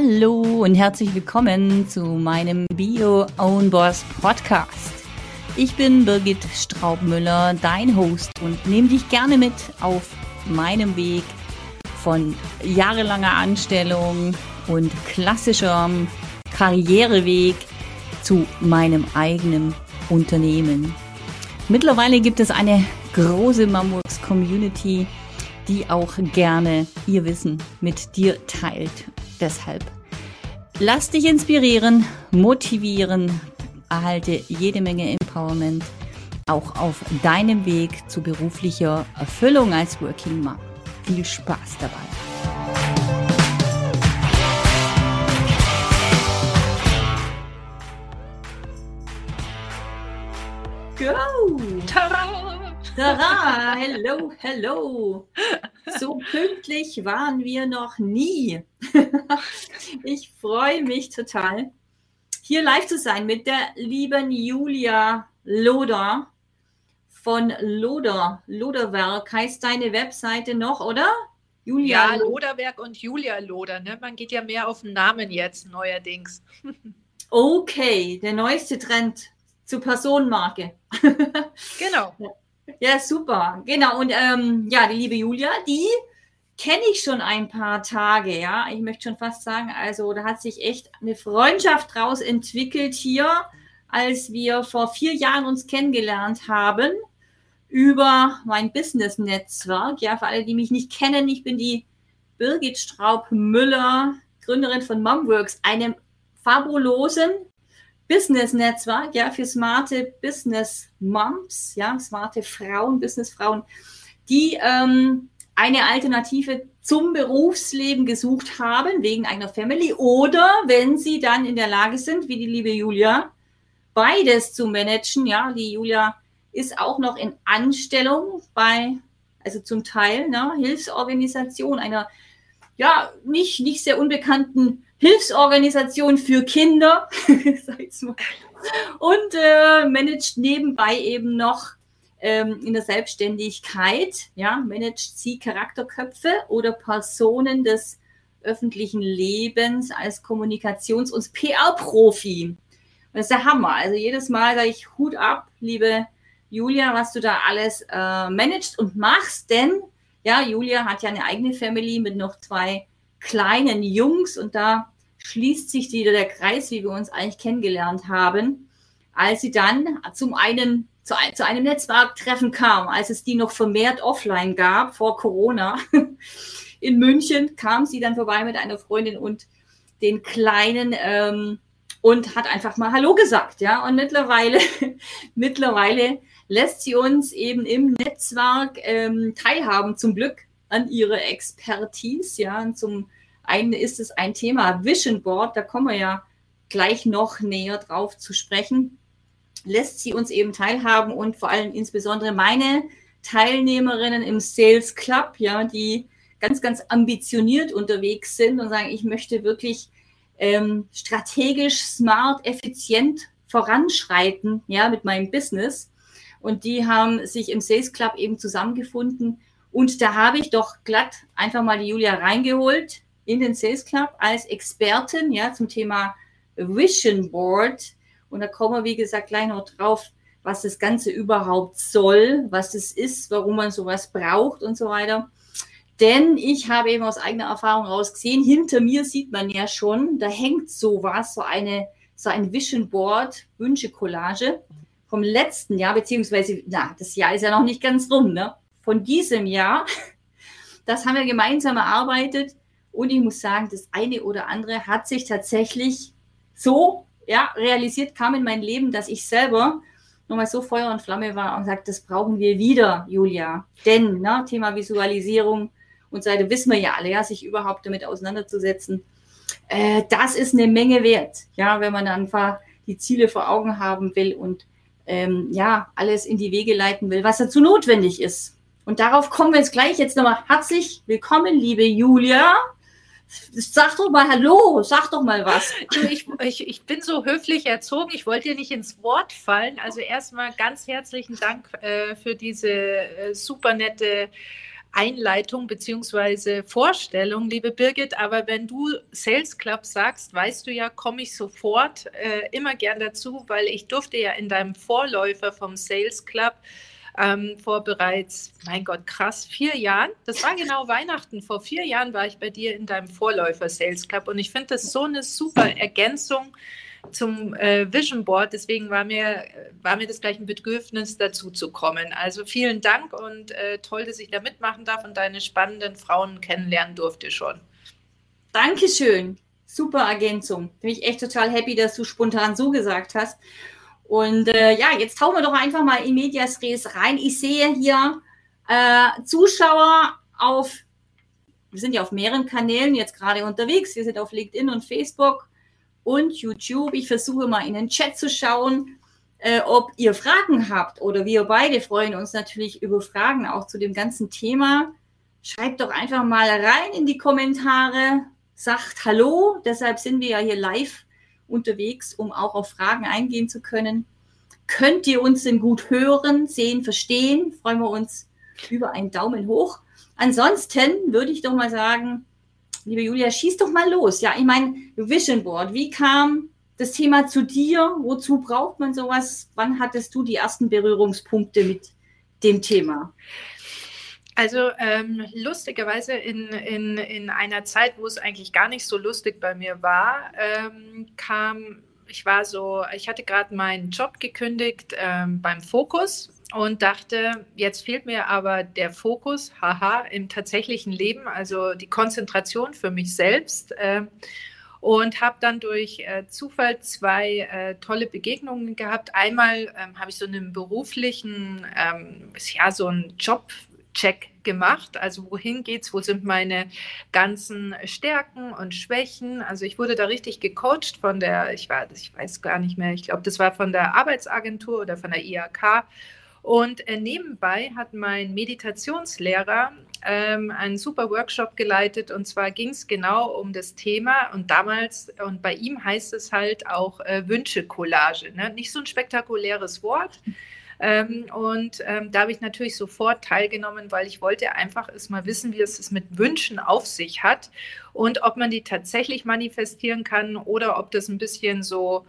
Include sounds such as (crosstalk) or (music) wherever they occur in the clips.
Hallo und herzlich willkommen zu meinem Bio Own Boss Podcast. Ich bin Birgit Straubmüller, dein Host und nehme dich gerne mit auf meinem Weg von jahrelanger Anstellung und klassischem Karriereweg zu meinem eigenen Unternehmen. Mittlerweile gibt es eine große Mamworks Community, die auch gerne ihr Wissen mit dir teilt. Deshalb lass dich inspirieren, motivieren, erhalte jede Menge Empowerment auch auf deinem Weg zu beruflicher Erfüllung als Working Mom. Viel Spaß dabei. Go! Tada! Tada! Hello, hello! So pünktlich waren wir noch nie. (laughs) Ich freue mich total, hier live zu sein mit der lieben Julia Loder von Loder. Loderwerk heißt deine Webseite noch, oder? Julia ja, Loderwerk und Julia Loder. Ne? Man geht ja mehr auf den Namen jetzt neuerdings. (laughs) Okay, der neueste Trend zur Personenmarke. (laughs) Genau. Ja, super. Genau. Und ähm, ja, die liebe Julia, die kenne ich schon ein paar Tage, ja. Ich möchte schon fast sagen, also da hat sich echt eine Freundschaft draus entwickelt hier, als wir vor vier Jahren uns kennengelernt haben über mein Business-Netzwerk. Ja, für alle, die mich nicht kennen, ich bin die Birgit Straub-Müller, Gründerin von Momworks, einem fabulosen Business-Netzwerk, ja, für smarte Business-Moms, ja, smarte Frauen, Business-Frauen, die ähm, eine Alternative zum Berufsleben gesucht haben, wegen einer Family, oder wenn sie dann in der Lage sind, wie die liebe Julia, beides zu managen, ja, die Julia ist auch noch in Anstellung bei, also zum Teil, ne, Hilfsorganisation einer, ja, nicht, nicht sehr unbekannten Hilfsorganisation für Kinder, (laughs) und äh, managt nebenbei eben noch ähm, in der Selbstständigkeit, ja, managt sie Charakterköpfe oder Personen des öffentlichen Lebens als Kommunikations- und PR-Profi. Das ist der Hammer. Also jedes Mal sage ich Hut ab, liebe Julia, was du da alles äh, managst und machst, denn ja, Julia hat ja eine eigene Family mit noch zwei kleinen Jungs und da schließt sich wieder der Kreis, wie wir uns eigentlich kennengelernt haben, als sie dann zum einen zu, zu einem Netzwerktreffen kam, als es die noch vermehrt offline gab vor Corona. (laughs) In München kam sie dann vorbei mit einer Freundin und den Kleinen ähm, und hat einfach mal Hallo gesagt, ja. Und mittlerweile, (laughs) mittlerweile lässt sie uns eben im Netzwerk ähm, teilhaben, zum Glück an ihrer Expertise, ja. Und zum einen ist es ein Thema Vision Board, da kommen wir ja gleich noch näher drauf zu sprechen. Lässt sie uns eben teilhaben und vor allem insbesondere meine Teilnehmerinnen im Sales Club, ja, die ganz, ganz ambitioniert unterwegs sind und sagen, ich möchte wirklich ähm, strategisch, smart, effizient voranschreiten, ja, mit meinem Business. Und die haben sich im Sales Club eben zusammengefunden. Und da habe ich doch glatt einfach mal die Julia reingeholt in den Sales Club als Expertin, ja, zum Thema Vision Board. Und da kommen wir, wie gesagt, gleich noch drauf, was das Ganze überhaupt soll, was es ist, warum man sowas braucht und so weiter. Denn ich habe eben aus eigener Erfahrung raus gesehen, hinter mir sieht man ja schon, da hängt sowas, so eine, so ein Vision Board, Wünsche-Collage vom letzten Jahr, beziehungsweise, na, das Jahr ist ja noch nicht ganz rum, ne? Von diesem Jahr. (laughs) Das haben wir gemeinsam erarbeitet. Und ich muss sagen, das eine oder andere hat sich tatsächlich so ja, realisiert, kam in mein Leben, dass ich selber nochmal so Feuer und Flamme war und sagt, das brauchen wir wieder, Julia. Denn, ne, Thema Visualisierung, und so weiter, wissen wir ja alle, ja, sich überhaupt damit auseinanderzusetzen. Äh, das ist eine Menge wert, ja, wenn man einfach die Ziele vor Augen haben will und ähm, ja, alles in die Wege leiten will, was dazu notwendig ist. Und darauf kommen wir jetzt gleich. Jetzt nochmal herzlich willkommen, liebe Julia. Sag doch mal Hallo, sag doch mal was. Ich, ich, ich bin so höflich erzogen, ich wollte dir nicht ins Wort fallen. Also erstmal ganz herzlichen Dank äh, für diese äh, super nette Einleitung bzw. Vorstellung, liebe Birgit. Aber wenn du Sales Club sagst, weißt du ja, komme ich sofort äh, immer gern dazu, weil ich durfte ja in deinem Vorläufer vom Sales Club ähm, vor bereits, mein Gott, krass, vier Jahren. Das war genau (laughs) Weihnachten. Vor vier Jahren war ich bei dir in deinem Vorläufer Sales Club und ich finde das so eine super Ergänzung zum äh, Vision Board. Deswegen war mir, war mir das gleich ein Bedürfnis, dazu zu kommen. Also vielen Dank und äh, toll, dass ich da mitmachen darf und deine spannenden Frauen kennenlernen durfte schon. Dankeschön. Super Ergänzung. Bin ich echt total happy, dass du spontan so gesagt hast. Und äh, ja, jetzt tauchen wir doch einfach mal in Medias Res rein. Ich sehe hier äh, Zuschauer auf, wir sind ja auf mehreren Kanälen jetzt gerade unterwegs. Wir sind auf LinkedIn und Facebook und YouTube. Ich versuche mal in den Chat zu schauen, äh, ob ihr Fragen habt oder wir beide freuen uns natürlich über Fragen auch zu dem ganzen Thema. Schreibt doch einfach mal rein in die Kommentare, sagt Hallo. Deshalb sind wir ja hier live unterwegs, um auch auf Fragen eingehen zu können. Könnt ihr uns denn gut hören, sehen, verstehen? Freuen wir uns über einen Daumen hoch. Ansonsten würde ich doch mal sagen, liebe Julia, schieß doch mal los. Ja, ich meine, Vision Board, wie kam das Thema zu dir? Wozu braucht man sowas? Wann hattest du die ersten Berührungspunkte mit dem Thema? Also ähm, lustigerweise in, in, in einer Zeit, wo es eigentlich gar nicht so lustig bei mir war, ähm, kam, ich war so, ich hatte gerade meinen Job gekündigt ähm, beim Fokus und dachte, jetzt fehlt mir aber der Fokus, haha, im tatsächlichen Leben, also die Konzentration für mich selbst. Äh, und habe dann durch äh, Zufall zwei äh, tolle Begegnungen gehabt. Einmal ähm, habe ich so einen beruflichen, ähm, ja, so einen Job Check gemacht. Also wohin geht's? Wo sind meine ganzen Stärken und Schwächen? Also ich wurde da richtig gecoacht von der, ich war, ich weiß gar nicht mehr, ich glaube, das war von der Arbeitsagentur oder von der IAK. Und äh, nebenbei hat mein Meditationslehrer ähm, einen super Workshop geleitet und zwar ging es genau um das Thema und damals, und bei ihm heißt es halt auch äh, Wünsche-Collage. Ne? Nicht so ein spektakuläres Wort, ähm, und ähm, da habe ich natürlich sofort teilgenommen, weil ich wollte einfach erst mal wissen, wie es es mit Wünschen auf sich hat und ob man die tatsächlich manifestieren kann oder ob das ein bisschen so,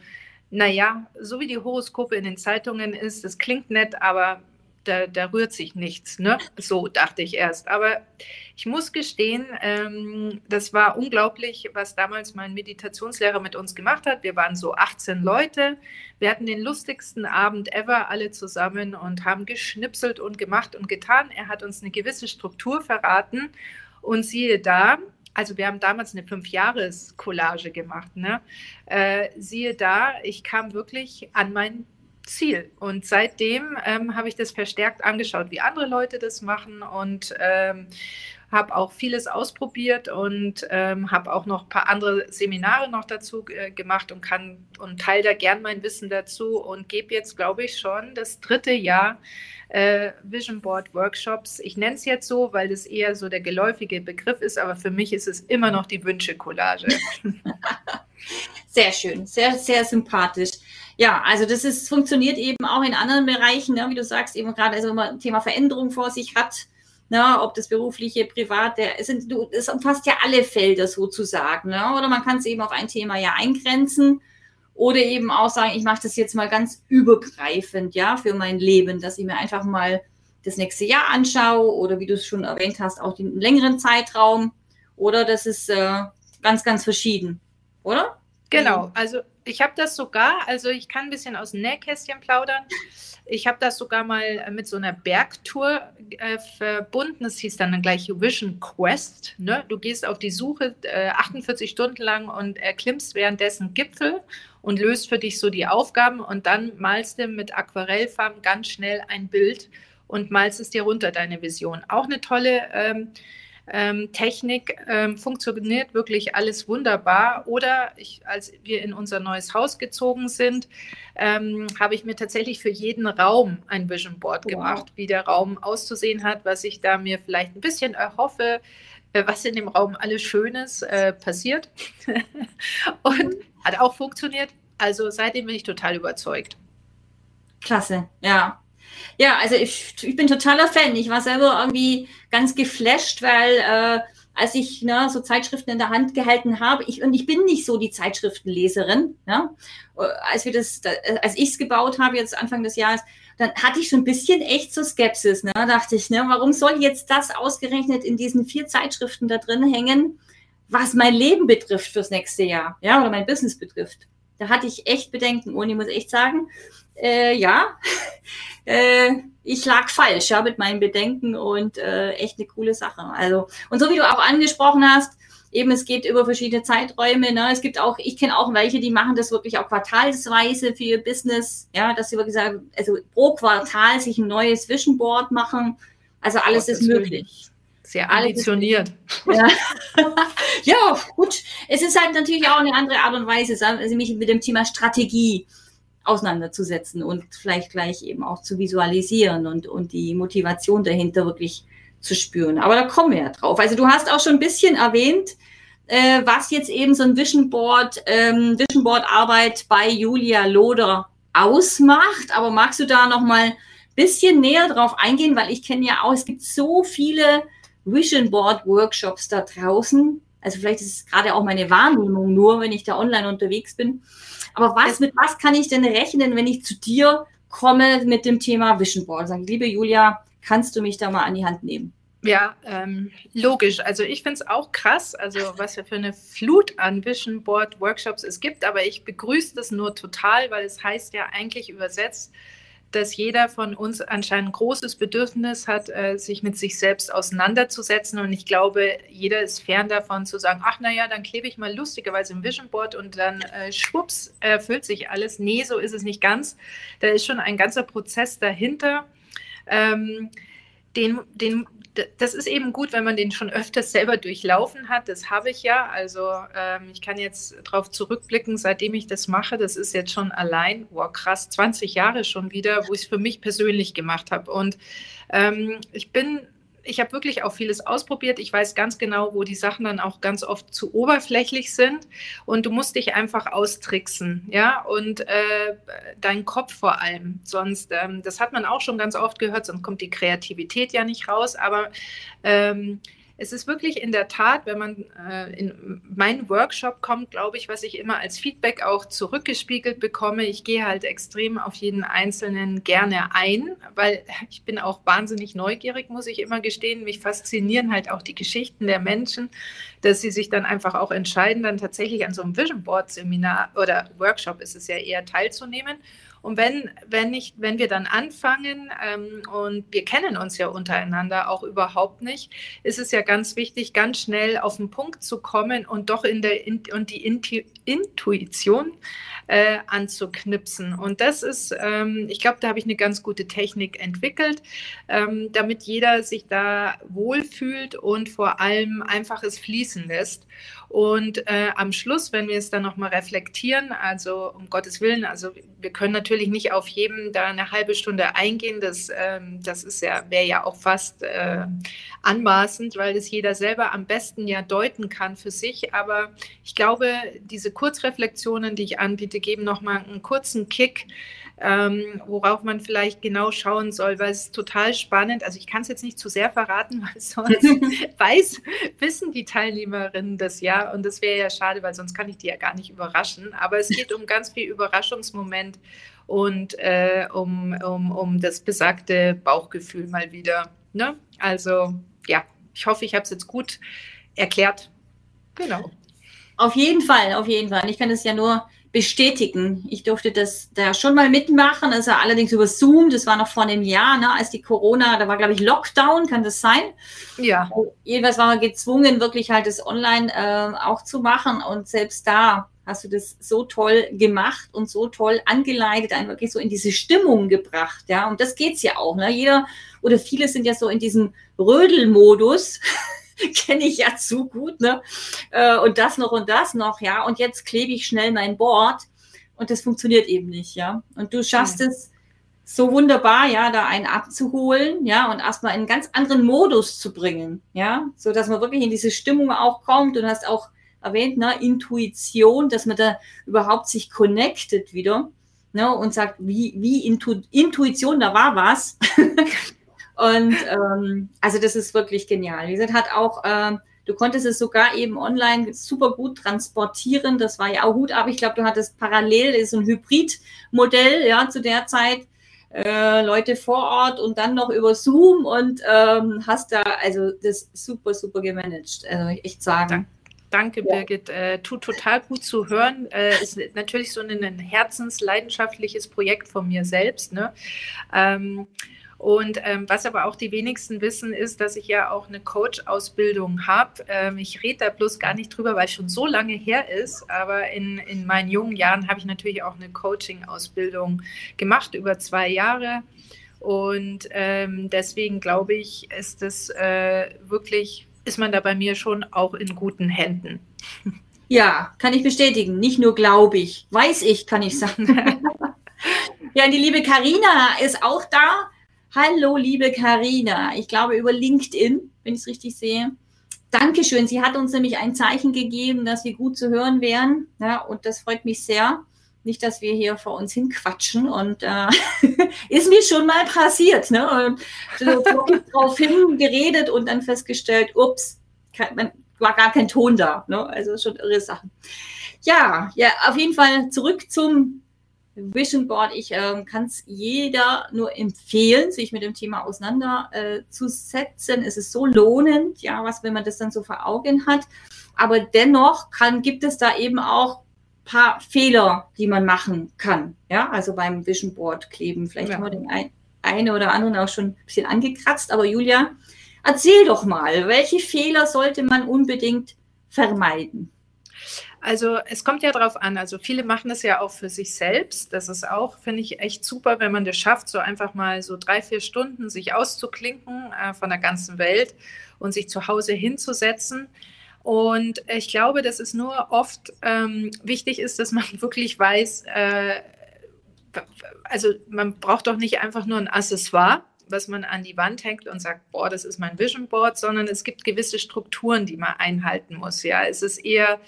naja, so wie die Horoskope in den Zeitungen ist, das klingt nett, aber da, da, rührt sich nichts. Ne? So dachte ich erst. Aber ich muss gestehen, ähm, das war unglaublich, was damals mein Meditationslehrer mit uns gemacht hat. Wir waren so 18 Leute. Wir hatten den lustigsten Abend ever alle zusammen und haben geschnipselt und gemacht und getan. Er hat uns eine gewisse Struktur verraten. Und siehe da, also wir haben damals eine Fünf-Jahres-Collage gemacht. Ne? Äh, siehe da, ich kam wirklich an mein Ziel. Und seitdem ähm, habe ich das verstärkt angeschaut, wie andere Leute das machen und ähm, habe auch vieles ausprobiert und ähm, habe auch noch ein paar andere Seminare noch dazu äh, gemacht und kann und teile da gern mein Wissen dazu und gebe jetzt, glaube ich, schon das dritte Jahr äh, Vision Board Workshops. Ich nenne es jetzt so, weil das eher so der geläufige Begriff ist, aber für mich ist es immer noch die Wünsche-Collage. (laughs) Sehr schön, sehr, sehr sympathisch. Ja, also das ist, funktioniert eben auch in anderen Bereichen, ne, wie du sagst, eben gerade, also wenn man ein Thema Veränderung vor sich hat, ne, ob das berufliche, private, es, sind, du, es umfasst ja alle Felder sozusagen. Ne? Oder man kann es eben auf ein Thema ja eingrenzen oder eben auch sagen, ich mache das jetzt mal ganz übergreifend, ja, für mein Leben, dass ich mir einfach mal das nächste Jahr anschaue oder wie du es schon erwähnt hast, auch den längeren Zeitraum. Oder das ist äh, ganz, ganz verschieden, oder? Genau, also ich habe das sogar, also ich kann ein bisschen aus dem Nähkästchen plaudern. Ich habe das sogar mal äh, mit so einer Bergtour äh, verbunden. Das hieß dann gleich Vision Quest. Ne? Du gehst auf die Suche äh, 48 Stunden lang und erklimmst währenddessen Gipfel und löst für dich so die Aufgaben und dann malst du mit Aquarellfarben ganz schnell ein Bild und malst es dir runter, deine Vision. Auch eine tolle ähm, ähm, Technik ähm, funktioniert wirklich alles wunderbar. Oder ich, als wir in unser neues Haus gezogen sind, ähm, habe ich mir tatsächlich für jeden Raum ein Vision Board wow. gemacht, wie der Raum auszusehen hat, was ich da mir vielleicht ein bisschen erhoffe, äh, was in dem Raum alles Schönes äh, passiert. (laughs) Und hat auch funktioniert. Also seitdem bin ich total überzeugt. Klasse, ja. Ja, also ich, ich bin totaler Fan. Ich war selber irgendwie ganz geflasht, weil äh, als ich ne, so Zeitschriften in der Hand gehalten habe, ich, und ich bin nicht so die Zeitschriftenleserin, ja, äh, als wir das, als ich es gebaut habe, jetzt Anfang des Jahres, dann hatte ich schon ein bisschen echt so Skepsis. Ne? Da dachte ich, ne, warum soll jetzt das ausgerechnet in diesen vier Zeitschriften da drin hängen, was mein Leben betrifft fürs nächste Jahr, ja, oder mein Business betrifft? Da hatte ich echt Bedenken und ich muss echt sagen, äh, ja, (laughs) äh, ich lag falsch ja, mit meinen Bedenken und äh, echt eine coole Sache. Also, und so wie du auch angesprochen hast, eben es geht über verschiedene Zeiträume. Ne? Es gibt auch, ich kenne auch welche, die machen das wirklich auch quartalsweise für ihr Business, ja, dass sie wirklich sagen, also pro Quartal sich ein neues Vision Board machen. Also alles oh, ist möglich. Sehr ambitioniert. Ja. (laughs) ja, gut. Es ist halt natürlich auch eine andere Art und Weise, also mich mit dem Thema Strategie auseinanderzusetzen und vielleicht gleich eben auch zu visualisieren und, und die Motivation dahinter wirklich zu spüren. Aber da kommen wir ja drauf. Also du hast auch schon ein bisschen erwähnt, äh, was jetzt eben so ein Vision Board, ähm, Vision Board Arbeit bei Julia Loder ausmacht. Aber magst du da noch mal ein bisschen näher drauf eingehen, weil ich kenne ja auch, es gibt so viele Vision Board Workshops da draußen. Also vielleicht ist es gerade auch meine Wahrnehmung nur, wenn ich da online unterwegs bin. Aber was, mit was kann ich denn rechnen, wenn ich zu dir komme mit dem Thema Vision Board? Sag, liebe Julia, kannst du mich da mal an die Hand nehmen? Ja, ähm, logisch. Also ich finde es auch krass, also was für eine Flut an Vision Board Workshops es gibt, aber ich begrüße das nur total, weil es heißt ja eigentlich übersetzt, dass jeder von uns anscheinend ein großes Bedürfnis hat, äh, sich mit sich selbst auseinanderzusetzen. Und ich glaube, jeder ist fern davon zu sagen, ach naja, dann klebe ich mal lustigerweise im Vision Board und dann äh, schwupps erfüllt sich alles. Nee, so ist es nicht ganz. Da ist schon ein ganzer Prozess dahinter. Ähm, den, den das ist eben gut, wenn man den schon öfters selber durchlaufen hat. Das habe ich ja. Also ähm, ich kann jetzt darauf zurückblicken, seitdem ich das mache. Das ist jetzt schon allein, wow, krass, 20 Jahre schon wieder, wo ich es für mich persönlich gemacht habe. Und ähm, ich bin ich habe wirklich auch vieles ausprobiert. Ich weiß ganz genau, wo die Sachen dann auch ganz oft zu oberflächlich sind. Und du musst dich einfach austricksen, ja, und äh, dein Kopf vor allem. Sonst, ähm, das hat man auch schon ganz oft gehört, sonst kommt die Kreativität ja nicht raus. Aber ähm, es ist wirklich in der Tat, wenn man äh, in meinen Workshop kommt, glaube ich, was ich immer als Feedback auch zurückgespiegelt bekomme, ich gehe halt extrem auf jeden Einzelnen gerne ein, weil (laughs) ich bin auch wahnsinnig neugierig, muss ich immer gestehen. Mich faszinieren halt auch die Geschichten der Menschen, dass sie sich dann einfach auch entscheiden, dann tatsächlich an so einem Vision Board Seminar oder Workshop ist es ja eher teilzunehmen. Und wenn, wenn, ich, wenn wir dann anfangen ähm, und wir kennen uns ja untereinander auch überhaupt nicht, ist es ja ganz wichtig, ganz schnell auf den Punkt zu kommen und doch in der in, und die Intu Intuition äh, anzuknipsen. Und das ist, ähm, ich glaube, da habe ich eine ganz gute Technik entwickelt, ähm, damit jeder sich da wohlfühlt und vor allem einfach es fließen lässt. Und äh, am Schluss, wenn wir es dann nochmal reflektieren, also um Gottes Willen, also wir können natürlich nicht auf jedem da eine halbe Stunde eingehen, das, ähm, das ist ja, wäre ja auch fast äh, anmaßend, weil es jeder selber am besten ja deuten kann für sich. Aber ich glaube, diese Kurzreflexionen, die ich anbiete, geben nochmal einen kurzen Kick, ähm, worauf man vielleicht genau schauen soll, weil es total spannend, also ich kann es jetzt nicht zu sehr verraten, (laughs) weil sonst (laughs) weiß, wissen die Teilnehmerinnen das ja und das wäre ja schade, weil sonst kann ich die ja gar nicht überraschen, aber es geht um ganz viel Überraschungsmoment und äh, um, um, um das besagte Bauchgefühl mal wieder. Ne? Also ja, ich hoffe, ich habe es jetzt gut erklärt. Genau. Auf jeden Fall, auf jeden Fall. Ich kann es ja nur bestätigen. Ich durfte das da schon mal mitmachen, also allerdings über Zoom, das war noch vor einem Jahr, ne, als die Corona, da war glaube ich Lockdown, kann das sein? Ja. Jedenfalls war man gezwungen, wirklich halt das online äh, auch zu machen und selbst da hast du das so toll gemacht und so toll angeleitet, einen wirklich so in diese Stimmung gebracht, ja, und das geht's ja auch, ne, jeder oder viele sind ja so in diesem Rödelmodus, (laughs) (laughs) kenne ich ja zu gut, ne? Äh, und das noch und das noch, ja. Und jetzt klebe ich schnell mein Board und das funktioniert eben nicht, ja. Und du schaffst ja. es so wunderbar, ja, da einen abzuholen, ja, und erstmal in einen ganz anderen Modus zu bringen, ja, so dass man wirklich in diese Stimmung auch kommt und hast auch erwähnt, ne, Intuition, dass man da überhaupt sich connectet wieder. ne, und sagt, wie, wie Intu Intuition, da war was. (laughs) und ähm, also das ist wirklich genial. Wie gesagt, hat auch, äh, du konntest es sogar eben online super gut transportieren. Das war ja auch gut, aber ich glaube, du hattest parallel, das ist ein Hybridmodell, ja, zu der Zeit. Äh, Leute vor Ort und dann noch über Zoom und ähm, hast da also das super, super gemanagt. Also echt sagen. Danke. Danke. Birgit. Äh, tut total gut zu hören. Äh, ist natürlich so ein, ein herzensleidenschaftliches Projekt von mir selbst. Ne? Ähm, und ähm, was aber auch die wenigsten wissen, ist, dass ich ja auch eine Coach-Ausbildung habe. Ähm, ich rede da bloß gar nicht drüber, weil es schon so lange her ist. Aber in, in meinen jungen Jahren habe ich natürlich auch eine Coaching-Ausbildung gemacht, über zwei Jahre. Und ähm, deswegen glaube ich, ist es äh, wirklich ist man da bei mir schon auch in guten Händen. (laughs) Ja, kann ich bestätigen. Nicht nur glaube ich, weiß ich, kann ich sagen. (laughs) ja, die liebe Karina ist auch da. Hallo, liebe Karina. Ich glaube über LinkedIn, wenn ich es richtig sehe. Dankeschön. Sie hat uns nämlich ein Zeichen gegeben, dass wir gut zu hören wären. Ja, und das freut mich sehr. Nicht, dass wir hier vor uns hinquatschen und äh, (laughs) ist mir schon mal passiert. Ne? So (laughs) drauf hingeredet und dann festgestellt, ups, kein, war gar kein Ton da. Ne? Also schon irre Sachen. Ja, ja, auf jeden Fall zurück zum Vision Board. Ich äh, kann es jeder nur empfehlen, sich mit dem Thema auseinanderzusetzen. Äh, es ist so lohnend, ja, was, wenn man das dann so vor Augen hat. Aber dennoch kann, gibt es da eben auch paar Fehler, die man machen kann. Ja, also beim Vision Board kleben. Vielleicht ja. haben wir den ein, eine oder anderen auch schon ein bisschen angekratzt. Aber Julia, erzähl doch mal, welche Fehler sollte man unbedingt vermeiden? Also es kommt ja darauf an. Also viele machen das ja auch für sich selbst. Das ist auch, finde ich, echt super, wenn man das schafft, so einfach mal so drei, vier Stunden sich auszuklinken äh, von der ganzen Welt und sich zu Hause hinzusetzen und ich glaube, dass es nur oft ähm, wichtig ist, dass man (laughs) wirklich weiß, äh, also man braucht doch nicht einfach nur ein Accessoire, was man an die Wand hängt und sagt, boah, das ist mein Vision Board, sondern es gibt gewisse Strukturen, die man einhalten muss. Ja, es ist eher,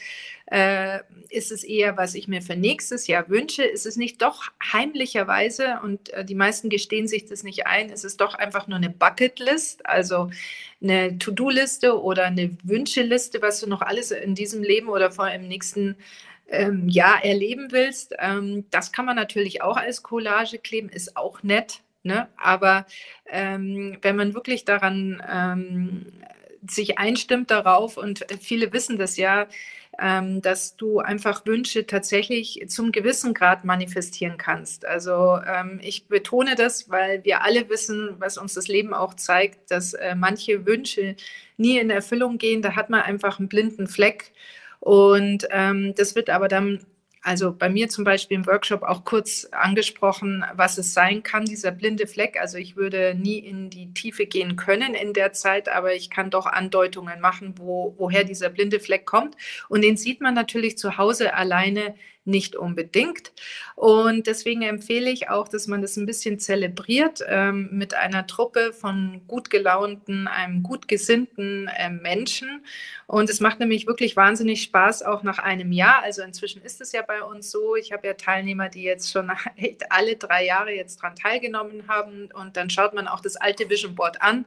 äh, ist es eher, was ich mir für nächstes Jahr wünsche? Ist es nicht doch heimlicherweise und äh, die meisten gestehen sich das nicht ein? Ist es doch einfach nur eine Bucketlist, also eine To-Do-Liste oder eine Wünscheliste, was du noch alles in diesem Leben oder vor im nächsten ähm, Jahr erleben willst? Ähm, das kann man natürlich auch als Collage kleben, ist auch nett. Ne? Aber ähm, wenn man wirklich daran ähm, sich einstimmt darauf und viele wissen das ja, ähm, dass du einfach Wünsche tatsächlich zum gewissen Grad manifestieren kannst. Also ähm, ich betone das, weil wir alle wissen, was uns das Leben auch zeigt, dass äh, manche Wünsche nie in Erfüllung gehen. Da hat man einfach einen blinden Fleck. Und ähm, das wird aber dann also bei mir zum Beispiel im Workshop auch kurz angesprochen, was es sein kann, dieser blinde Fleck. Also ich würde nie in die Tiefe gehen können in der Zeit, aber ich kann doch Andeutungen machen, wo, woher dieser blinde Fleck kommt. Und den sieht man natürlich zu Hause alleine nicht unbedingt. Und deswegen empfehle ich auch, dass man das ein bisschen zelebriert ähm, mit einer Truppe von gut gelaunten, einem gut gesinnten äh, Menschen. Und es macht nämlich wirklich wahnsinnig Spaß, auch nach einem Jahr. Also inzwischen ist es ja bei uns so. Ich habe ja Teilnehmer, die jetzt schon (laughs) alle drei Jahre jetzt dran teilgenommen haben. Und dann schaut man auch das alte Vision Board an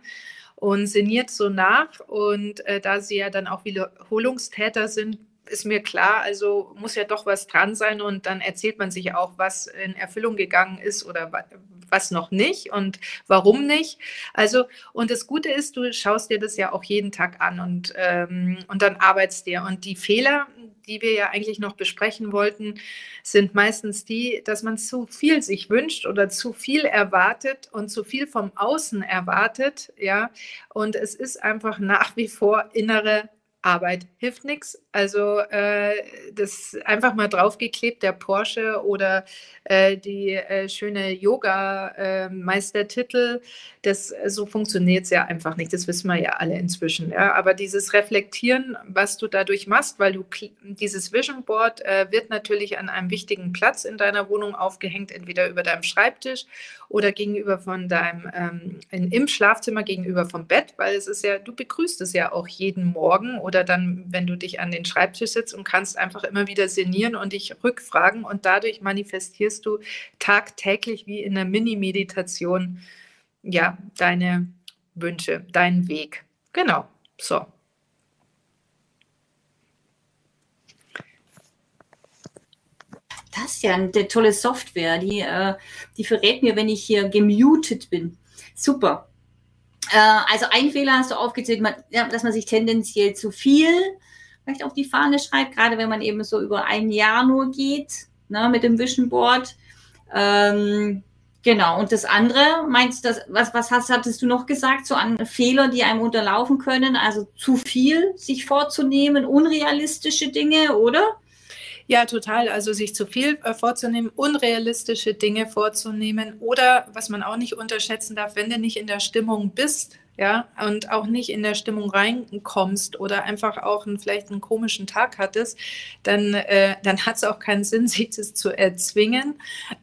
und sinniert so nach. Und äh, da sie ja dann auch Wiederholungstäter sind, ist mir klar, also muss ja doch was dran sein und dann erzählt man sich auch, was in Erfüllung gegangen ist oder was noch nicht und warum nicht. Also, und das Gute ist, du schaust dir das ja auch jeden Tag an und, ähm, und dann arbeitest dir. Und die Fehler, die wir ja eigentlich noch besprechen wollten, sind meistens die, dass man zu viel sich wünscht oder zu viel erwartet und zu viel vom Außen erwartet, ja. Und es ist einfach nach wie vor innere Arbeit hilft nichts. Also äh, das einfach mal draufgeklebt, der Porsche oder äh, die äh, schöne Yoga-Meistertitel, das so funktioniert es ja einfach nicht. Das wissen wir ja alle inzwischen. Ja? Aber dieses Reflektieren, was du dadurch machst, weil du dieses Vision Board äh, wird natürlich an einem wichtigen Platz in deiner Wohnung aufgehängt, entweder über deinem Schreibtisch oder gegenüber von deinem ähm, in, im Schlafzimmer gegenüber vom Bett, weil es ist ja, du begrüßt es ja auch jeden Morgen oder dann, wenn du dich an den den Schreibtisch sitzt und kannst einfach immer wieder sinnieren und dich rückfragen und dadurch manifestierst du tagtäglich wie in einer Mini-Meditation ja deine Wünsche, deinen Weg. Genau, so. Das ist ja eine tolle Software, die, äh, die verrät mir, wenn ich hier gemutet bin. Super. Äh, also ein Fehler hast du aufgezählt, dass man sich tendenziell zu viel vielleicht auf die Fahne schreibt, gerade wenn man eben so über ein Jahr nur geht ne, mit dem Vision Board. Ähm, genau, und das andere, meinst du, was, was hast, hattest du noch gesagt, so an Fehler, die einem unterlaufen können? Also zu viel sich vorzunehmen, unrealistische Dinge, oder? Ja, total. Also sich zu viel äh, vorzunehmen, unrealistische Dinge vorzunehmen oder was man auch nicht unterschätzen darf, wenn du nicht in der Stimmung bist, ja, und auch nicht in der Stimmung reinkommst oder einfach auch einen, vielleicht einen komischen Tag hattest, dann, äh, dann hat es auch keinen Sinn, (laughs) sich das zu erzwingen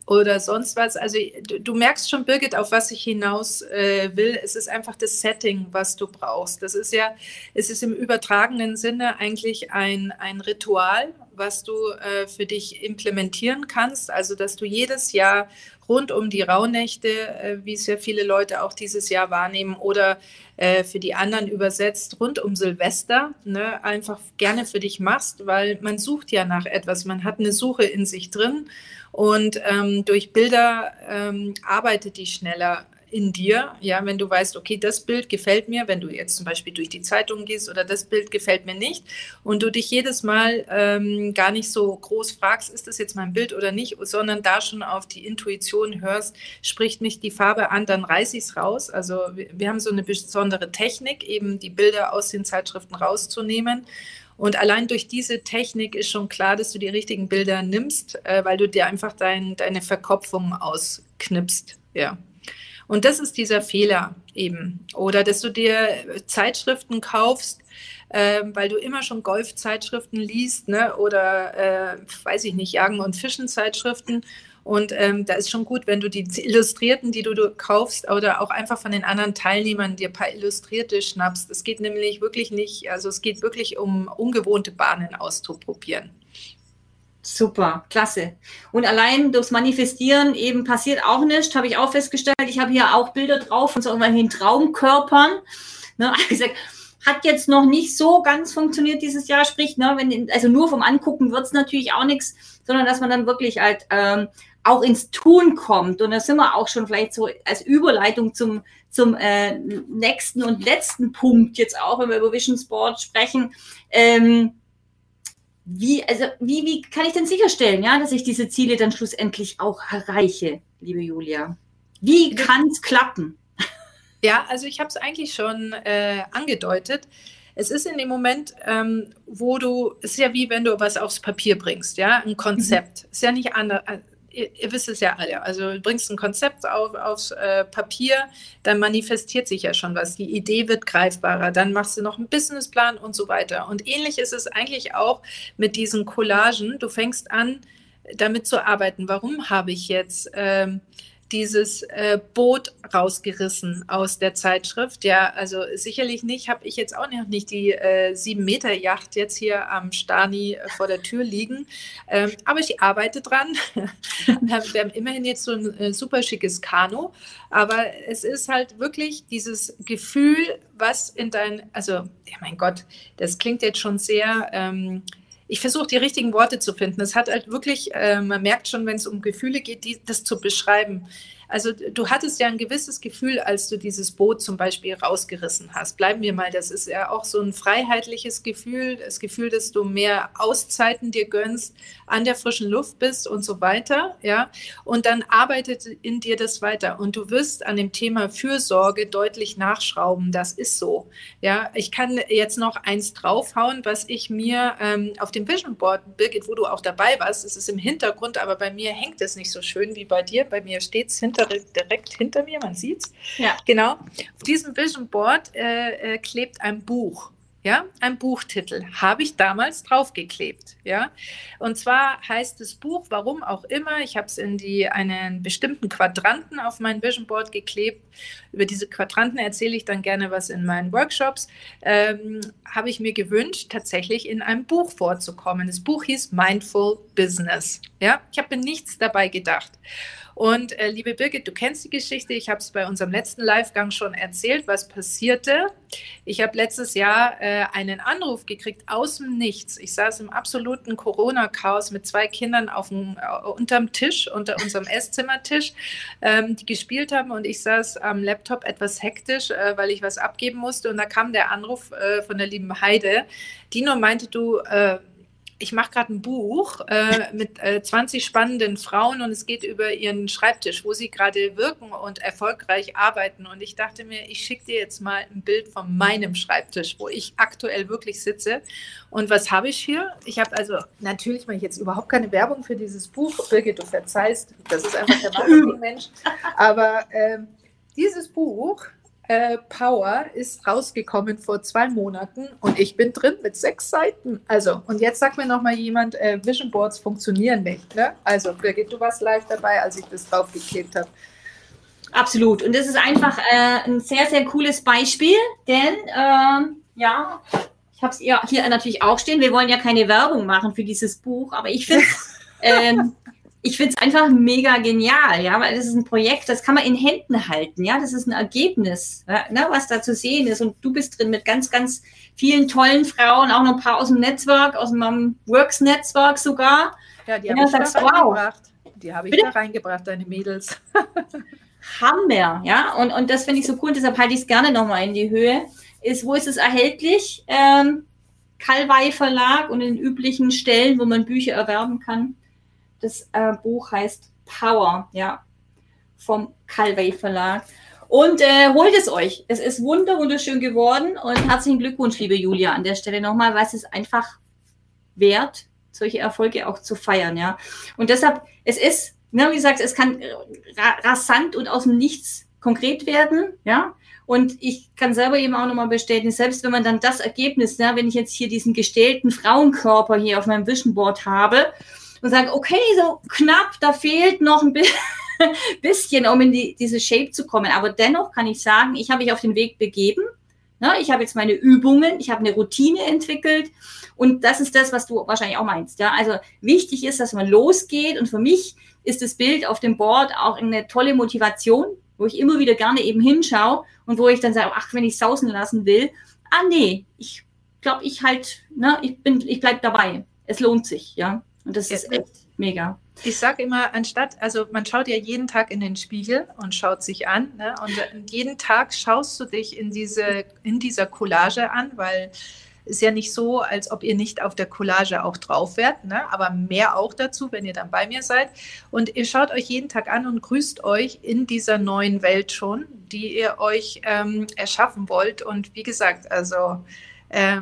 oder sonst was. Also du, du merkst schon, Birgit, auf was ich hinaus äh, will. Es ist einfach das Setting, was du brauchst. Das ist ja, es ist im übertragenen Sinne eigentlich ein, ein Ritual, was du äh, für dich implementieren kannst. Also, dass du jedes Jahr rund um die Rauhnächte, äh, wie es ja viele Leute auch dieses Jahr wahrnehmen, oder äh, für die anderen übersetzt, rund um Silvester, ne, einfach gerne für dich machst, weil man sucht ja nach etwas. Man hat eine Suche in sich drin und ähm, durch Bilder ähm, arbeitet die schneller in dir, ja, wenn du weißt, okay, das Bild gefällt mir, wenn du jetzt zum Beispiel durch die Zeitung gehst oder das Bild gefällt mir nicht und du dich jedes Mal ähm, gar nicht so groß fragst, ist das jetzt mein Bild oder nicht, sondern da schon auf die Intuition hörst, spricht mich die Farbe an, dann reiße ich es raus. Also wir, wir haben so eine besondere Technik, eben die Bilder aus den Zeitschriften rauszunehmen. Und allein durch diese Technik ist schon klar, dass du die richtigen Bilder nimmst, äh, weil du dir einfach dein, deine Verkopfung ausknipst. Ja. Und das ist dieser Fehler eben. Oder dass du dir Zeitschriften kaufst, äh, weil du immer schon Golfzeitschriften liest, ne? oder äh, weiß ich nicht, Jagen- und Fischen-Zeitschriften. Und ähm, da ist schon gut, wenn du die Illustrierten, die du, du, kaufst, oder auch einfach von den anderen Teilnehmern dir ein paar Illustrierte schnappst. Es geht nämlich wirklich nicht, also es geht wirklich um ungewohnte Bahnen auszuprobieren. Super, klasse. Und allein durchs Manifestieren eben passiert auch nichts, habe ich auch festgestellt. Ich habe hier auch Bilder drauf von so irgendwelchen Traumkörpern. Ne, (laughs) also, hat jetzt noch nicht so ganz funktioniert dieses Jahr, sprich, ne, wenn, also nur vom Angucken wird es natürlich auch nichts, sondern dass man dann wirklich halt ähm, auch ins Tun kommt. Und da sind wir auch schon vielleicht so als Überleitung zum, zum äh, nächsten und letzten Punkt jetzt auch, wenn wir über Vision Sport sprechen. Ähm, wie, also, wie, wie kann ich denn sicherstellen, ja, dass ich diese Ziele dann schlussendlich auch erreiche, liebe Julia? Wie kann es klappen? Ja, also ich habe es eigentlich schon äh, angedeutet. Es ist in dem Moment, ähm, wo du, es ist ja wie wenn du was aufs Papier bringst, ja, ein Konzept. Mhm. Ist ja nicht anders, ihr, ihr, wisst es ja alle, also du bringst ein Konzept auf, aufs äh, Papier, dann manifestiert sich ja schon was. Die Idee wird greifbarer, dann machst du noch einen Businessplan und so weiter. Und ähnlich ist es eigentlich auch mit diesen Collagen. Du fängst an, damit zu arbeiten. Warum habe ich jetzt ähm, dieses äh, Boot rausgerissen aus der Zeitschrift. Ja, also sicherlich nicht, habe ich jetzt auch noch nicht die äh, sieben Meter Yacht jetzt hier am Stani äh, vor der Tür liegen. Ähm, aber ich arbeite dran. (laughs) wir haben immerhin jetzt so ein äh, super schickes Kanu. Aber es ist halt wirklich dieses Gefühl, was in dein, also, ja mein Gott, das klingt jetzt schon sehr. Ähm, ich versuche die richtigen Worte zu finden. Es hat halt wirklich, äh, man merkt schon, wenn es um Gefühle geht, die, das zu beschreiben. Also du hattest ja ein gewisses Gefühl, als du dieses Boot zum Beispiel rausgerissen hast. Bleiben wir mal, das ist ja auch so ein freiheitliches Gefühl, das Gefühl, dass du mehr Auszeiten dir gönnst, an der frischen Luft bist und so weiter, ja. Und dann arbeitet in dir das weiter und du wirst an dem Thema Fürsorge deutlich nachschrauben. Das ist so, ja. Ich kann jetzt noch eins draufhauen, was ich mir ähm, auf dem Vision Board, Birgit, wo du auch dabei warst, es ist im Hintergrund, aber bei mir hängt es nicht so schön wie bei dir. Bei mir steht es hinter direkt hinter mir, man sieht es. Ja. Genau. Auf diesem Vision Board äh, äh, klebt ein Buch. ja, ein Buchtitel, habe ich damals draufgeklebt, ja. Und zwar heißt das Buch, warum auch immer, ich habe es in die einen bestimmten Quadranten auf mein Vision Board geklebt. Über diese Quadranten erzähle ich dann gerne was in meinen Workshops. Ähm, habe ich mir gewünscht, tatsächlich in einem Buch vorzukommen. Das Buch hieß Mindful Business, ja. Ich habe mir nichts dabei gedacht. Und äh, liebe Birgit, du kennst die Geschichte. Ich habe es bei unserem letzten Livegang schon erzählt, was passierte. Ich habe letztes Jahr äh, einen Anruf gekriegt aus dem Nichts. Ich saß im absoluten Corona-Chaos mit zwei Kindern auf dem, äh, unterm Tisch, unter unserem (laughs) Esszimmertisch, ähm, die gespielt haben. Und ich saß am Laptop etwas hektisch, äh, weil ich was abgeben musste. Und da kam der Anruf äh, von der lieben Heide, die nur meinte, du äh, ich mache gerade ein Buch äh, mit äh, 20 spannenden Frauen und es geht über ihren Schreibtisch, wo sie gerade wirken und erfolgreich arbeiten. Und ich dachte mir, ich schicke dir jetzt mal ein Bild von meinem Schreibtisch, wo ich aktuell wirklich sitze. Und was habe ich hier? Ich habe also, natürlich mache ich jetzt überhaupt keine Werbung für dieses Buch. Birgit, du verzeihst, das ist einfach der (laughs) Marketingmensch. Aber äh, dieses Buch äh, Power ist rausgekommen vor zwei Monaten und ich bin drin mit sechs Seiten. Also, und jetzt sagt mir noch mal jemand, äh, Vision Boards funktionieren nicht. Ne? Also, Birgit, du warst live dabei, als ich das draufgeklebt habe. Absolut. Und das ist einfach äh, ein sehr, sehr cooles Beispiel, denn ähm, ja, ich habe es hier natürlich auch stehen. Wir wollen ja keine Werbung machen für dieses Buch, aber ich finde (laughs) ähm, ich finde es einfach mega genial, ja, weil das ist ein Projekt, das kann man in Händen halten, ja, das ist ein Ergebnis, ja, ne, was da zu sehen ist. Und du bist drin mit ganz, ganz vielen tollen Frauen, auch noch ein paar aus dem Netzwerk, aus meinem Works-Netzwerk sogar. Ja, die habe ich sagst, da reingebracht. Wow. Die habe ich Bitte? da reingebracht, deine Mädels. Hammer, ja, und, und das finde ich so cool, deshalb halte ich es gerne nochmal in die Höhe. Ist, wo ist es erhältlich? Ähm, Kalwei Verlag und in den üblichen Stellen, wo man Bücher erwerben kann. Das äh, Buch heißt Power, ja, vom Calvey Verlag. Und äh, holt es euch. Es ist wunder wunderschön geworden und herzlichen Glückwunsch, liebe Julia, an der Stelle nochmal, weil es ist einfach wert, solche Erfolge auch zu feiern, ja. Und deshalb, es ist, ne, wie gesagt, es kann rasant und aus dem Nichts konkret werden, ja. Und ich kann selber eben auch nochmal bestätigen, selbst wenn man dann das Ergebnis, ne, wenn ich jetzt hier diesen gestählten Frauenkörper hier auf meinem Vision Board habe, und sage, okay, so knapp, da fehlt noch ein (laughs) bisschen, um in die, diese Shape zu kommen. Aber dennoch kann ich sagen, ich habe mich auf den Weg begeben. Ja, ich habe jetzt meine Übungen, ich habe eine Routine entwickelt und das ist das, was du wahrscheinlich auch meinst. Ja, also wichtig ist, dass man losgeht und für mich ist das Bild auf dem Board auch eine tolle Motivation, wo ich immer wieder gerne eben hinschaue und wo ich dann sage, ach, wenn ich sausen lassen will, ah nee, ich glaube, ich halt, ne, ich bin, ich bleib dabei. Es lohnt sich, ja. Und das ist echt mega. Ich sage immer, anstatt, also man schaut ja jeden Tag in den Spiegel und schaut sich an. Ne? Und jeden Tag schaust du dich in, diese, in dieser Collage an, weil es ist ja nicht so, als ob ihr nicht auf der Collage auch drauf wärt, ne? aber mehr auch dazu, wenn ihr dann bei mir seid. Und ihr schaut euch jeden Tag an und grüßt euch in dieser neuen Welt schon, die ihr euch ähm, erschaffen wollt. Und wie gesagt, also äh,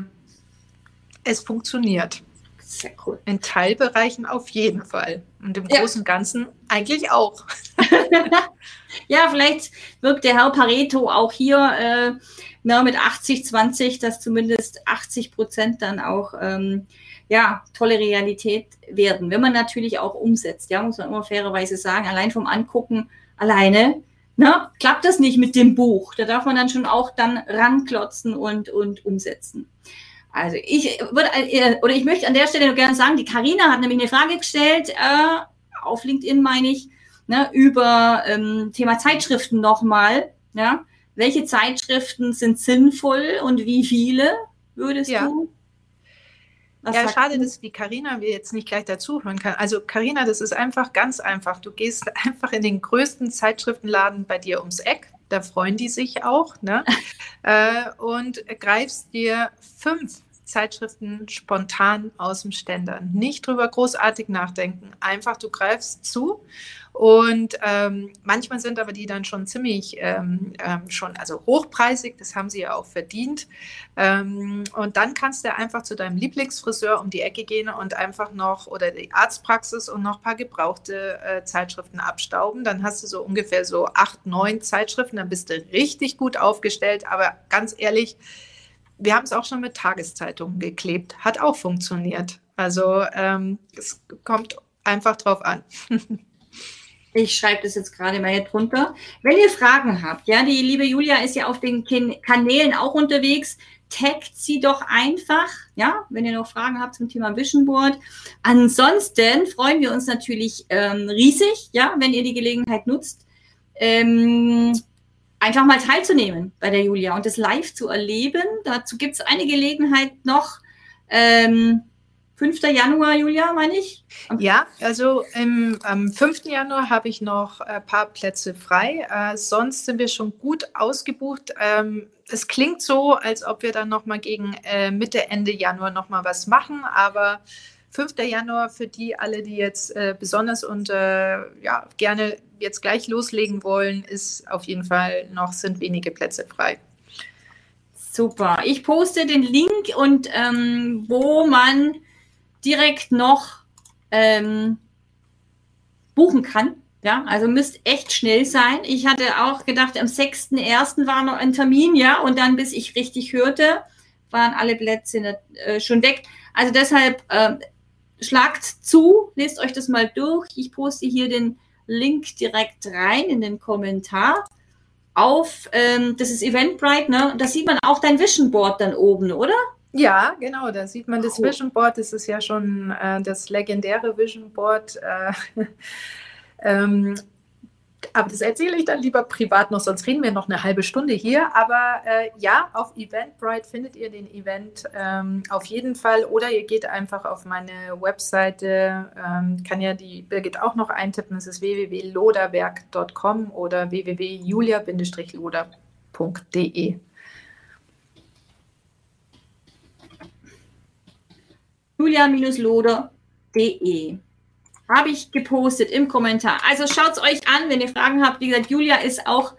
es funktioniert. Sehr cool. In Teilbereichen auf jeden Fall. Und im ja. Großen und Ganzen eigentlich auch. (laughs) ja, vielleicht wirkt der Herr Pareto auch hier äh, na, mit 80, 20, dass zumindest 80 Prozent dann auch ähm, ja, tolle Realität werden. Wenn man natürlich auch umsetzt, ja, muss man immer fairerweise sagen, allein vom Angucken alleine na, klappt das nicht mit dem Buch. Da darf man dann schon auch dann ranklotzen und, und umsetzen. Also ich würde äh, oder ich möchte an der Stelle gerne sagen, die Karina hat nämlich eine Frage gestellt äh, auf LinkedIn, meine ich, ne, über ähm, Thema Zeitschriften nochmal. Ja, welche Zeitschriften sind sinnvoll und wie viele würdest ja. du? Was ja, schade, du? dass die Karina wir jetzt nicht gleich dazuhören kann. Also Karina, das ist einfach ganz einfach. Du gehst (laughs) einfach in den größten Zeitschriftenladen bei dir ums Eck da freuen die sich auch, ne? (laughs) äh, und greifst dir fünf Zeitschriften spontan aus dem Ständer. Nicht drüber großartig nachdenken. Einfach, du greifst zu und ähm, manchmal sind aber die dann schon ziemlich ähm, ähm, schon, also hochpreisig, das haben sie ja auch verdient. Ähm, und dann kannst du einfach zu deinem Lieblingsfriseur um die Ecke gehen und einfach noch oder die Arztpraxis und noch ein paar gebrauchte äh, Zeitschriften abstauben. Dann hast du so ungefähr so acht, neun Zeitschriften, dann bist du richtig gut aufgestellt. Aber ganz ehrlich, wir haben es auch schon mit Tageszeitungen geklebt. Hat auch funktioniert. Also ähm, es kommt einfach drauf an. (laughs) Ich schreibe das jetzt gerade mal hier drunter. Wenn ihr Fragen habt, ja, die liebe Julia ist ja auf den Kanälen auch unterwegs. Taggt sie doch einfach, ja, wenn ihr noch Fragen habt zum Thema Vision Board. Ansonsten freuen wir uns natürlich ähm, riesig, ja, wenn ihr die Gelegenheit nutzt, ähm, einfach mal teilzunehmen bei der Julia und das live zu erleben. Dazu gibt es eine Gelegenheit noch. Ähm, 5. Januar, Julia, meine ich? Ja, also im, am 5. Januar habe ich noch ein paar Plätze frei. Äh, sonst sind wir schon gut ausgebucht. Ähm, es klingt so, als ob wir dann noch mal gegen äh, Mitte, Ende Januar noch mal was machen, aber 5. Januar für die alle, die jetzt äh, besonders und äh, ja, gerne jetzt gleich loslegen wollen, ist auf jeden Fall noch, sind wenige Plätze frei. Super. Ich poste den Link und ähm, wo man direkt noch ähm, buchen kann. Ja, also müsst echt schnell sein. Ich hatte auch gedacht, am 6.1. war noch ein Termin, ja, und dann, bis ich richtig hörte, waren alle Plätze äh, schon weg. Also deshalb äh, schlagt zu, lest euch das mal durch. Ich poste hier den Link direkt rein in den Kommentar auf, ähm, das ist Eventbrite, ne? Da sieht man auch dein Vision Board dann oben, oder? Ja, genau, da sieht man das Vision Board. Das ist ja schon äh, das legendäre Vision Board. Äh, (laughs) ähm, aber das erzähle ich dann lieber privat noch, sonst reden wir noch eine halbe Stunde hier. Aber äh, ja, auf Eventbrite findet ihr den Event ähm, auf jeden Fall. Oder ihr geht einfach auf meine Webseite, ähm, kann ja die Birgit auch noch eintippen. Es ist www.loderwerk.com oder www.julia-loder.de. julia-loder.de. Habe ich gepostet im Kommentar. Also schaut es euch an, wenn ihr Fragen habt. Wie gesagt, Julia ist auch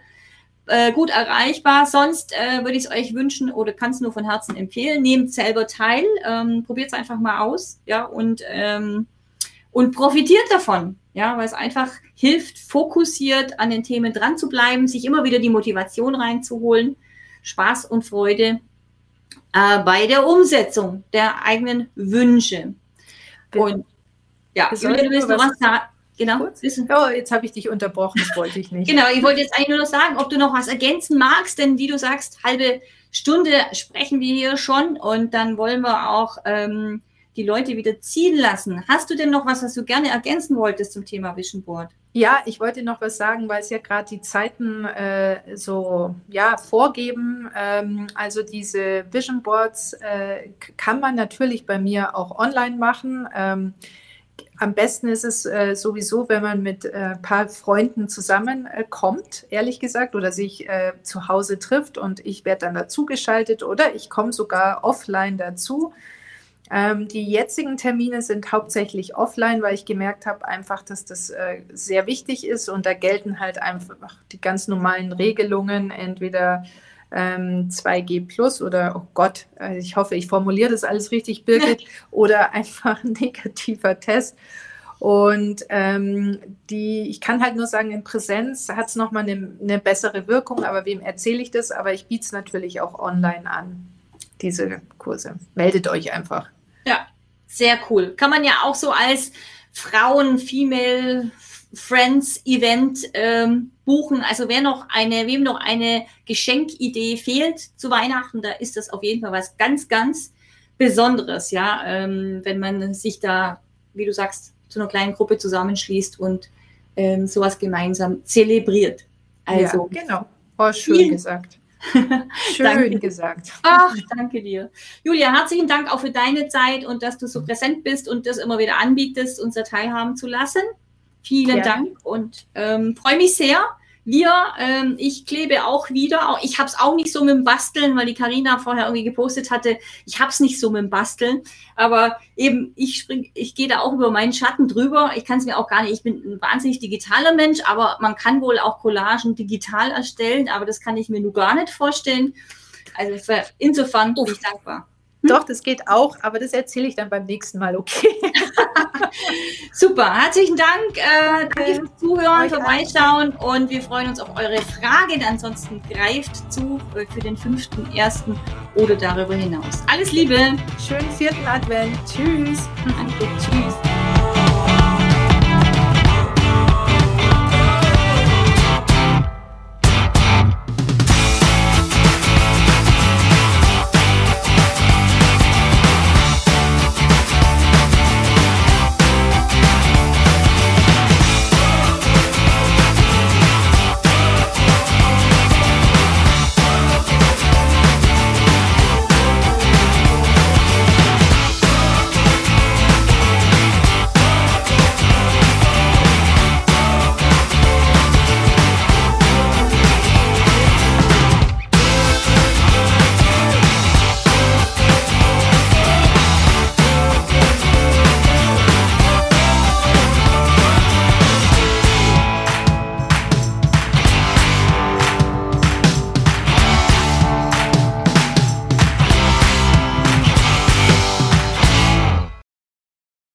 äh, gut erreichbar. Sonst äh, würde ich es euch wünschen oder kann es nur von Herzen empfehlen. Nehmt selber teil, ähm, probiert es einfach mal aus, ja, und, ähm, und profitiert davon, ja, weil es einfach hilft, fokussiert an den Themen dran zu bleiben, sich immer wieder die Motivation reinzuholen, Spaß und Freude äh, bei der Umsetzung der eigenen Wünsche. Und ja, Julia, du willst noch was sagen? Genau. Oh, jetzt habe ich dich unterbrochen, das wollte ich nicht. genau, ich wollte jetzt eigentlich nur noch sagen, ob du noch was ergänzen magst, denn wie du sagst, halbe Stunde sprechen wir hier schon und dann wollen wir auch ähm, die Leute wieder ziehen lassen. Hast du denn noch was, was du gerne ergänzen wolltest zum Thema Vision Board? Ja, ich wollte noch was sagen, weil es ja gerade die Zeiten äh, so ja, vorgeben. Ähm, also diese Vision Boards äh, kann man natürlich bei mir auch online machen. Ähm, am besten ist es äh, sowieso, wenn man mit ein äh, paar Freunden zusammenkommt, äh, ehrlich gesagt, oder sich äh, zu Hause trifft und ich werde dann dazugeschaltet oder ich komme sogar offline dazu. Ähm, die jetzigen Termine sind hauptsächlich offline, weil ich gemerkt habe einfach, dass das äh, sehr wichtig ist und da gelten halt einfach die ganz normalen Regelungen, entweder ähm, 2G plus oder, oh Gott, äh, ich hoffe, ich formuliere das alles richtig, Birgit, (laughs) oder einfach ein negativer Test. Und ähm, die, ich kann halt nur sagen, in Präsenz hat es nochmal eine, eine bessere Wirkung, aber wem erzähle ich das? Aber ich biete es natürlich auch online an, diese Kurse. Meldet euch einfach. Ja, sehr cool. Kann man ja auch so als Frauen, Female Friends Event ähm, buchen. Also wer noch eine, wem noch eine Geschenkidee fehlt zu Weihnachten, da ist das auf jeden Fall was ganz, ganz Besonderes, ja, ähm, wenn man sich da, wie du sagst, zu einer kleinen Gruppe zusammenschließt und ähm, sowas gemeinsam zelebriert. Also ja, genau. Oh, schön gesagt. (laughs) Schön danke. gesagt. Ach, danke dir. Julia, herzlichen Dank auch für deine Zeit und dass du so präsent bist und das immer wieder anbietest, uns da teilhaben zu lassen. Vielen ja. Dank und ähm, freue mich sehr. Wir, ähm, ich klebe auch wieder. Ich habe es auch nicht so mit dem Basteln, weil die Karina vorher irgendwie gepostet hatte. Ich habe es nicht so mit dem Basteln, aber eben ich spring, ich gehe da auch über meinen Schatten drüber. Ich kann es mir auch gar nicht. Ich bin ein wahnsinnig digitaler Mensch, aber man kann wohl auch Collagen digital erstellen, aber das kann ich mir nur gar nicht vorstellen. Also insofern bin ich dankbar. Hm? Doch, das geht auch, aber das erzähle ich dann beim nächsten Mal, okay? (laughs) Super, herzlichen Dank. Äh, danke fürs Zuhören, vorbeischauen und wir freuen uns auf eure Fragen. Ansonsten greift zu äh, für den 5.1. oder darüber hinaus. Alles Liebe. Schönen vierten Advent. Tschüss. Danke. Tschüss.